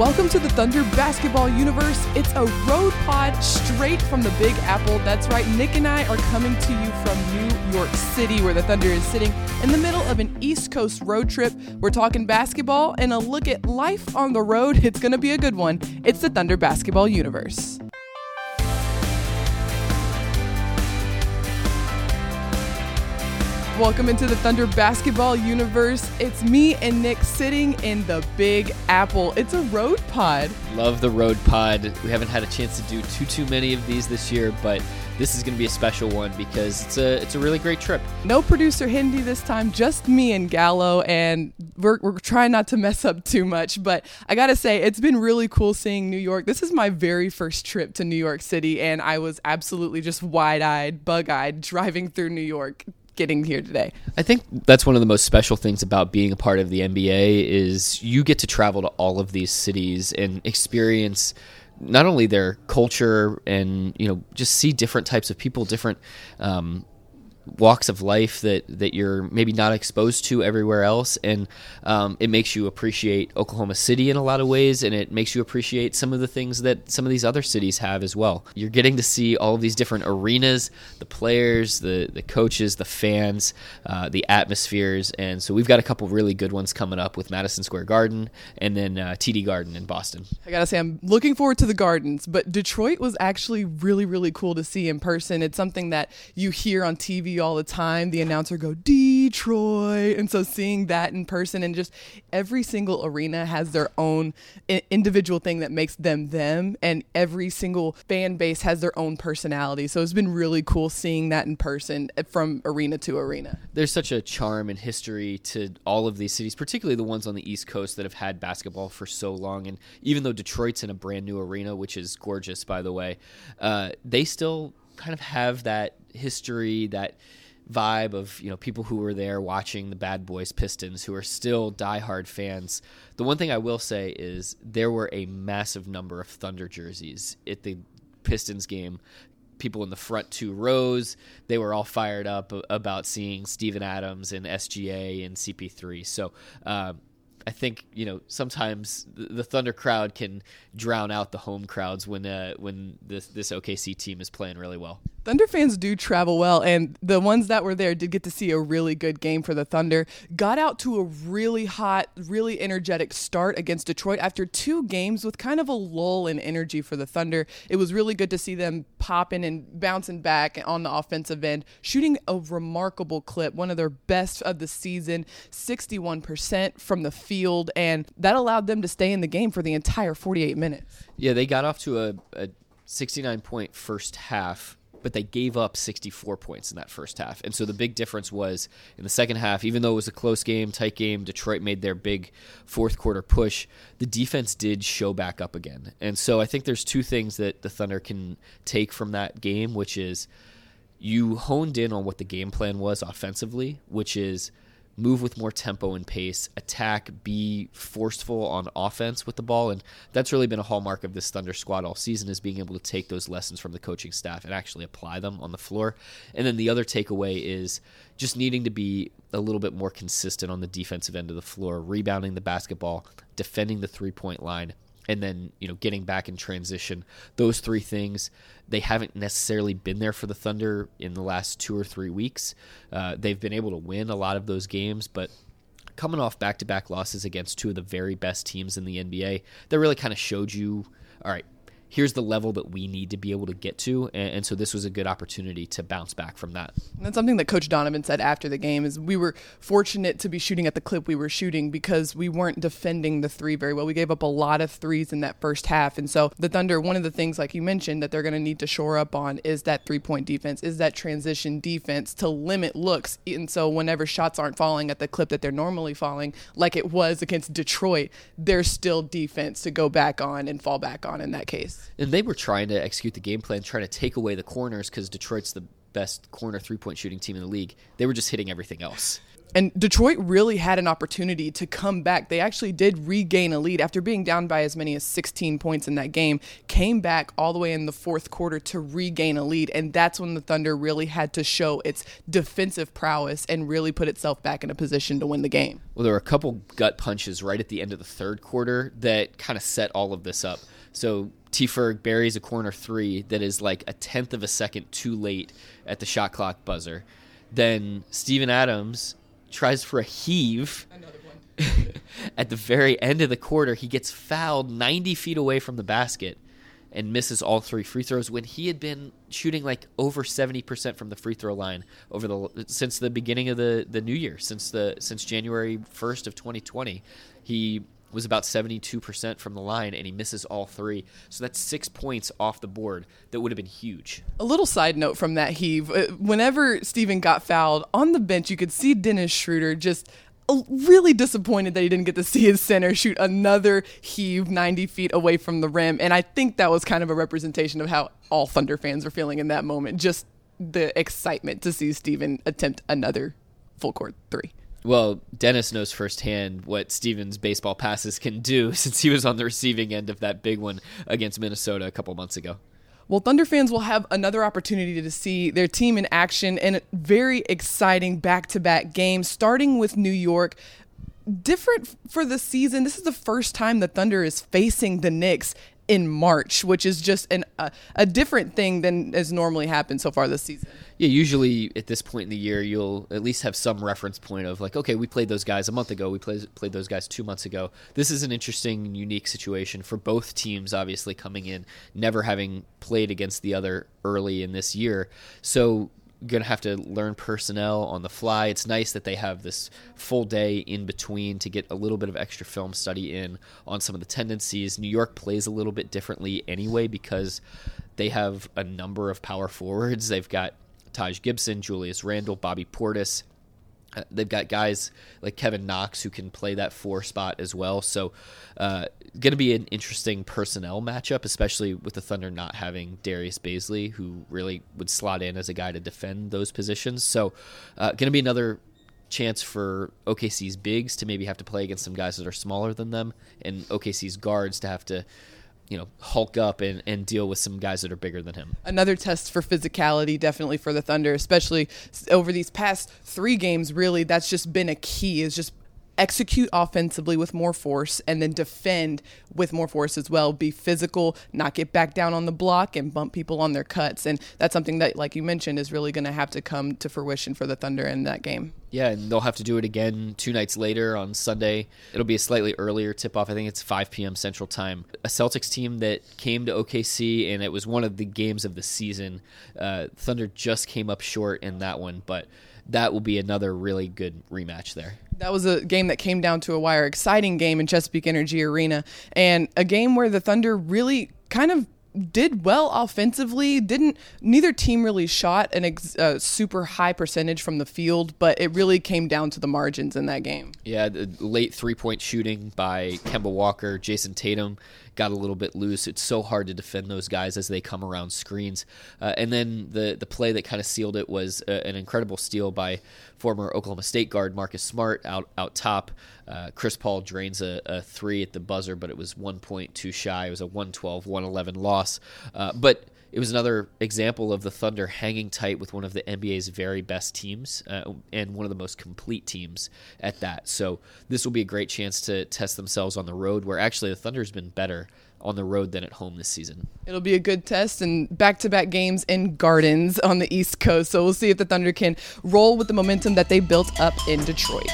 Welcome to the Thunder Basketball Universe. It's a road pod straight from the Big Apple. That's right, Nick and I are coming to you from New York City, where the Thunder is sitting in the middle of an East Coast road trip. We're talking basketball and a look at life on the road. It's going to be a good one. It's the Thunder Basketball Universe. Welcome into the Thunder basketball universe. It's me and Nick sitting in the Big Apple. It's a road pod. Love the road pod. We haven't had a chance to do too too many of these this year, but this is going to be a special one because it's a it's a really great trip. No producer Hindi this time, just me and Gallo, and we're, we're trying not to mess up too much. But I gotta say, it's been really cool seeing New York. This is my very first trip to New York City, and I was absolutely just wide eyed, bug eyed driving through New York getting here today. I think that's one of the most special things about being a part of the NBA is you get to travel to all of these cities and experience not only their culture and you know just see different types of people, different um, walks of life that that you're maybe not exposed to everywhere else, and um, it makes you appreciate Oklahoma City in a lot of ways, and it makes you appreciate some of the things that some of these other cities have as well. You're getting to see all of these different arenas, the players, the the coaches, the fans, uh, the atmospheres, and so we've got a couple really good ones coming up with Madison Square Garden and then uh, TD Garden in Boston. I gotta say, I'm looking forward to the gardens, but Detroit was actually really really cool to see in person. It's something that you hear on TV all the time. The announcer go Detroit, and so seeing that in person and just every single arena has their own individual thing that makes them them, and every single fan base has their own personality. So it's been really cool seeing that in person eh, from arena to arena. There's such a charm and history to all of these cities, particularly the ones on the East Coast that have had basketball for so long. And even though Detroit's in a brand new arena, which is gorgeous, by the way, uh, they still kind of have that history that vibe of you know people who were there watching the Bad Boys Pistons who are still diehard fans. The one thing I will say is there were a massive number of Thunder jerseys at the Pistons game. People in the front two rows, they were all fired up about seeing Steven Adams and SGA and CP3. So um, I think you know sometimes the Thunder crowd can drown out the home crowds when uh, when this this OKC team is playing really well. Thunder fans do travel well, and the ones that were there did get to see a really good game for the Thunder. Got out to a really hot, really energetic start against Detroit after two games with kind of a lull in energy for the Thunder. It was really good to see them popping and bouncing back on the offensive end, shooting a remarkable clip, one of their best of the season, 61% from the field, and that allowed them to stay in the game for the entire 48 minutes. Yeah, they got off to a, a 69 point first half but they gave up 64 points in that first half. And so the big difference was in the second half, even though it was a close game, tight game, Detroit made their big fourth quarter push, the defense did show back up again. And so I think there's two things that the Thunder can take from that game, which is you honed in on what the game plan was offensively, which is move with more tempo and pace, attack, be forceful on offense with the ball, and that's really been a hallmark of this Thunder squad all season is being able to take those lessons from the coaching staff and actually apply them on the floor. And then the other takeaway is just needing to be a little bit more consistent on the defensive end of the floor, rebounding the basketball, defending the three point line, and then you know getting back in transition those three things they haven't necessarily been there for the thunder in the last two or three weeks. Uh, they've been able to win a lot of those games but coming off back-to-back losses against two of the very best teams in the nba that really kind of showed you all right here's the level that we need to be able to get to and, and, so this was a good opportunity to bounce back from that. And that's something that coach donovan said after the game is we were fortunate to be shooting at the clip we were shooting because we weren't defending the three very well. We gave up a lot of threes in that first half. And so the thunder one of the things like you mentioned that they're going to need to shore up on is that three point defense is that transition defense to limit looks. And so whenever shots aren't falling at the clip that they're normally falling like it was against detroit there's still defense to go back on and fall back on in that case and they were trying to execute the game plan, trying to take away the corners because Detroit's the best corner three point shooting team in the league. They were just hitting everything else. And Detroit really had an opportunity to come back. They actually did regain a lead after being down by as many as 16 points in that game, came back all the way in the fourth quarter to regain a lead. And that's when the Thunder really had to show its defensive prowess and really put itself back in a position to win the game. Well, there were a couple gut punches right at the end of the third quarter that kind of set all of this up. So T Ferg buries a corner three that is like a tenth of a second too late at the shot clock buzzer. Then Steven Adams tries for a heave. At the very end of the quarter, he gets fouled 90 feet away from the basket and misses all three free throws when he had been shooting like over 70% from the free throw line over the since the beginning of the the new year since the since January 1st of 2020 he was about 72% from the line and he misses all three. So that's 6 points off the board that would have been huge. A little side note from that heave, uh, whenever Steven got fouled on the bench, you could see Dennis Schroeder just really disappointed that he didn't get to see his center shoot another heave 90 feet away from the rim. And I think that was kind of a representation of how all Thunder fans were feeling in that moment. Just the excitement to see Steven attempt another full court three. Well, Dennis knows firsthand what Steven's baseball passes can do since he was on the receiving end of that big one against Minnesota a couple months ago. Well, Thunder fans will have another opportunity to see their team in action in a very exciting back to back game, starting with New York. Different for the season. This is the first time the Thunder is facing the Knicks in March, which is just an, a, a different thing than has normally happened so far this season. Yeah, usually at this point in the year, you'll at least have some reference point of like, okay, we played those guys a month ago, we played played those guys two months ago. This is an interesting, unique situation for both teams, obviously coming in never having played against the other early in this year. So going to have to learn personnel on the fly. It's nice that they have this full day in between to get a little bit of extra film study in on some of the tendencies. New York plays a little bit differently anyway because they have a number of power forwards. They've got Taj Gibson, Julius Randle, Bobby Portis, uh, they've got guys like Kevin Knox who can play that four spot as well. So, uh, going to be an interesting personnel matchup, especially with the Thunder not having Darius Bazley, who really would slot in as a guy to defend those positions. So, uh, going to be another chance for OKC's bigs to maybe have to play against some guys that are smaller than them, and OKC's guards to have to you know hulk up and, and deal with some guys that are bigger than him. Another test for physicality, definitely for the Thunder, especially over these past three games. Really, that's just been a key. Is just execute offensively with more force and then defend with more force as well. Be physical, not get back down on the block and bump people on their cuts. And that's something that, like you mentioned, is really going to have to come to fruition for the Thunder in that game. Yeah, and they'll have to do it again two nights later on Sunday. It'll be a slightly earlier tip off. I think it's 5 p.m. Central Time. A Celtics team that came to OKC, and it was one of the games of the season. Uh, Thunder just came up short in that one, but that will be another really good rematch there. That was a game that came down to a wire. Exciting game in Chesapeake Energy Arena, and a game where the Thunder really kind of did well offensively. Didn't neither team really shot a ex, uh, super high percentage from the field, but it really came down to the margins in that game. Yeah, the late three point shooting by Kemba Walker, Jayson Tatum got a little bit loose. It's so hard to defend those guys as they come around screens. Uh, and then the the play that kind of sealed it was a, uh, an incredible steal by former Oklahoma State guard Marcus Smart out out top. Uh, Chris Paul drains a, a, three at the buzzer, but it was one point too shy. It was a 112 111 loss. Uh, but it was another example of the Thunder hanging tight with one of the NBA's very best teams uh, and one of the most complete teams at that. So this will be a great chance to test themselves on the road, where actually the Thunder's been better on the road than at home this season. It'll be a good test and back-to-back games in Gardens on the East Coast. So we'll see if the Thunder can roll with the momentum that they built up in Detroit.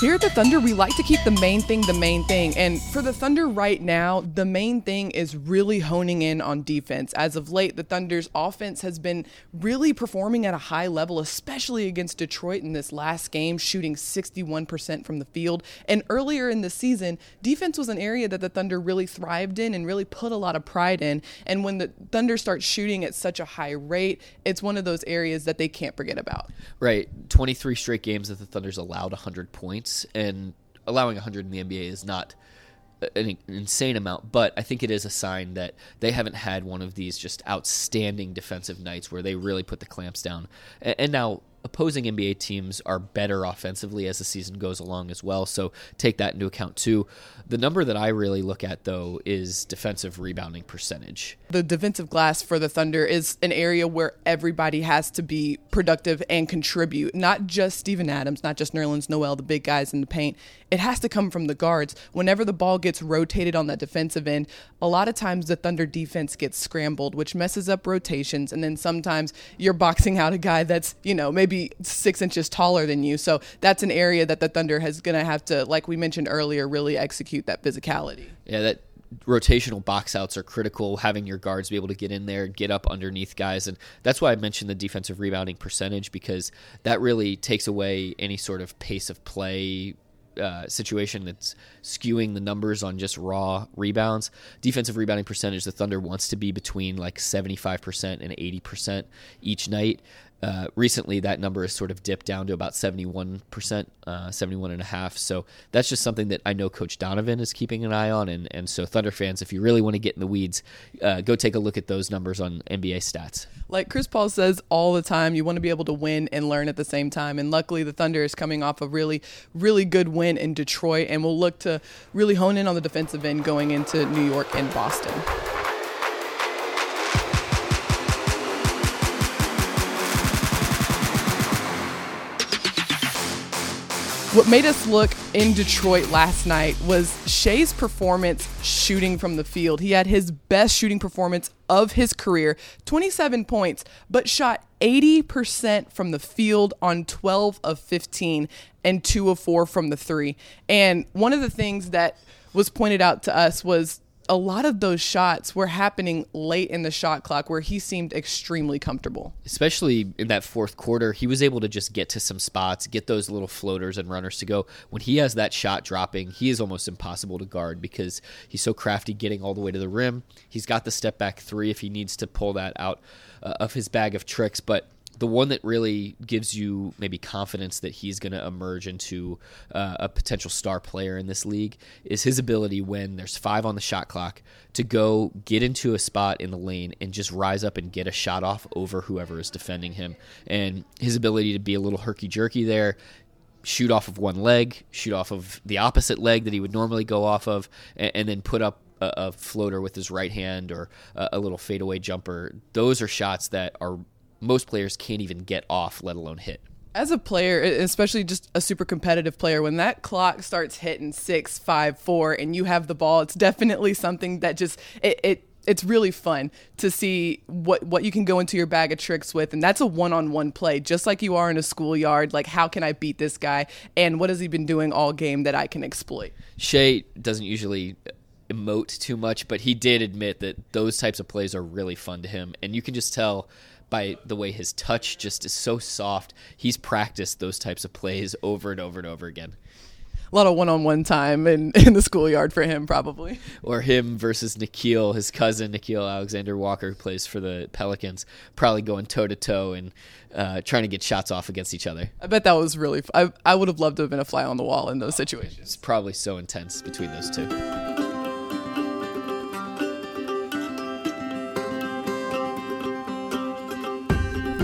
Here at the Thunder, we like to keep the main thing the main thing. And for the Thunder right now, the main thing is really honing in on defense. As of late, the Thunder's offense has been really performing at a high level, especially against Detroit in this last game, shooting 61% from the field. And earlier in the season, defense was an area that the Thunder really thrived in and really put a lot of pride in. And when the Thunder starts shooting at such a high rate, it's one of those areas that they can't forget about. Right. 23 straight games that the Thunder's allowed 100 points and allowing 100 in the NBA is not an insane amount, but I think it is a sign that they haven't had one of these just outstanding defensive nights where they really put the clamps down. And now opposing NBA teams are better offensively as the season goes along as well. So take that into account too. The number that I really look at though is defensive rebounding percentage. The defensive glass for the Thunder is an area where everybody has to be productive and contribute, not just Steven Adams, not just Nerlens Noel, the big guys in the paint. It has to come from the guards. Whenever the ball gets rotated on that defensive end, a lot of times the Thunder defense gets scrambled, which messes up rotations. And then sometimes you're boxing out a guy that's, you know, maybe six inches taller than you. So that's an area that the Thunder has going to have to, like we mentioned earlier, really execute that physicality. Yeah, that rotational box outs are critical. Having your guards be able to get in there, get up underneath guys, and that's why I mentioned the defensive rebounding percentage because that really takes away any sort of pace of play uh, situation that's skewing the numbers on just raw rebounds. Defensive rebounding percentage, the Thunder wants to be between like 75% and 80% each night. Uh, recently, that number has sort of dipped down to about 71%, uh, 71 and a half. So that's just something that I know Coach Donovan is keeping an eye on. And, and so, Thunder fans, if you really want to get in the weeds, uh, go take a look at those numbers on NBA stats. Like Chris Paul says all the time, you want to be able to win and learn at the same time. And luckily, the Thunder is coming off a really, really good win in Detroit, and we'll look to really hone in on the defensive end going into New York and Boston. What made us look in Detroit last night was Shai's performance shooting from the field. He had his best shooting performance of his career 27 points, but shot 80% from the field on 12 of 15 and 2 of 4 from the three. And one of the things that was pointed out to us was a lot of those shots were happening late in the shot clock where he seemed extremely comfortable. Especially in that fourth quarter, he was able to just get to some spots, get those little floaters and runners to go. When he has that shot dropping, he is almost impossible to guard because he's so crafty getting all the way to the rim. He's got the step back three if he needs to pull that out uh, of his bag of tricks, but the one that really gives you maybe confidence that he's going to emerge into uh, a potential star player in this league is his ability when there's five on the shot clock to go get into a spot in the lane and just rise up and get a shot off over whoever is defending him. And his ability to be a little herky jerky there, shoot off of one leg, shoot off of the opposite leg that he would normally go off of, and, and then put up a, floater with his right hand or a little fadeaway jumper. Those are shots that are most players can't even get off, let alone hit. As a player, especially just a super competitive player, when that clock starts hitting six, five, four, and you have the ball, it's definitely something that just it, it it's really fun to see what what you can go into your bag of tricks with. And that's a one-on-one play just like you are in a schoolyard. Like how can i beat this guy? And what has he been doing all game that i can exploit? Shai doesn't usually emote too much but he did admit that those types of plays are really fun to him. And you can just tell by the way his touch just is so soft. He's practiced those types of plays over and over and over again. A lot of one-on-one time in, in the schoolyard for him, probably. Or him versus Nickeil, his cousin Nickeil Alexander Walker, who plays for the Pelicans, probably going toe to toe and uh, trying to get shots off against each other. I bet that was really. F- I I would have loved to have been a fly on the wall in those situations. It's probably so intense between those two.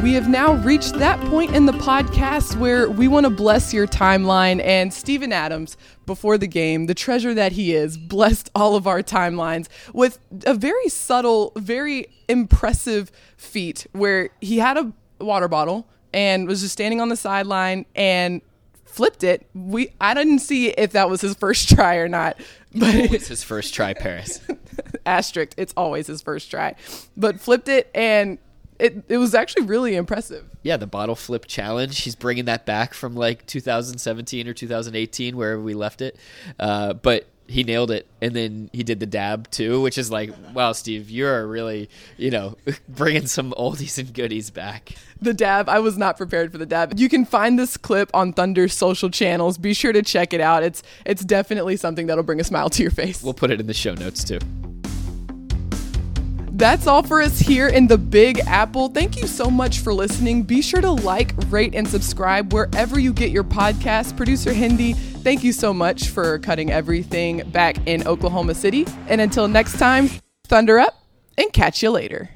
We have now reached that point in the podcast where we want to bless your timeline. And Steven Adams, before the game, the treasure that he is, blessed all of our timelines with a very subtle, very impressive feat where he had a water bottle and was just standing on the sideline and flipped it. We I didn't see if that was his first try or not, but it's his first try, Paris. Asterisk, it's always his first try, but flipped it and it, it was actually really impressive. Yeah, the bottle flip challenge. He's bringing that back from like 2017 or 2018, wherever we left it. Uh, but he nailed it, and then he did the dab too, which is like, wow, Steve, you're really, you know, bringing some oldies and goodies back. The dab, I was not prepared for the dab. You can find this clip on Thunder's social channels. Be sure to check it out. It's it's definitely something that'll bring a smile to your face. We'll put it in the show notes too. That's all for us here in the Big Apple. Thank you so much for listening. Be sure to like, rate, and subscribe wherever you get your podcast. Producer Hindi, thank you so much for cutting everything back in Oklahoma City. And until next time, thunder up and catch you later.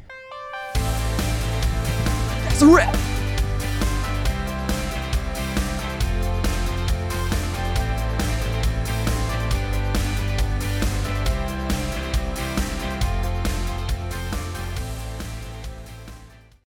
That's a wrap.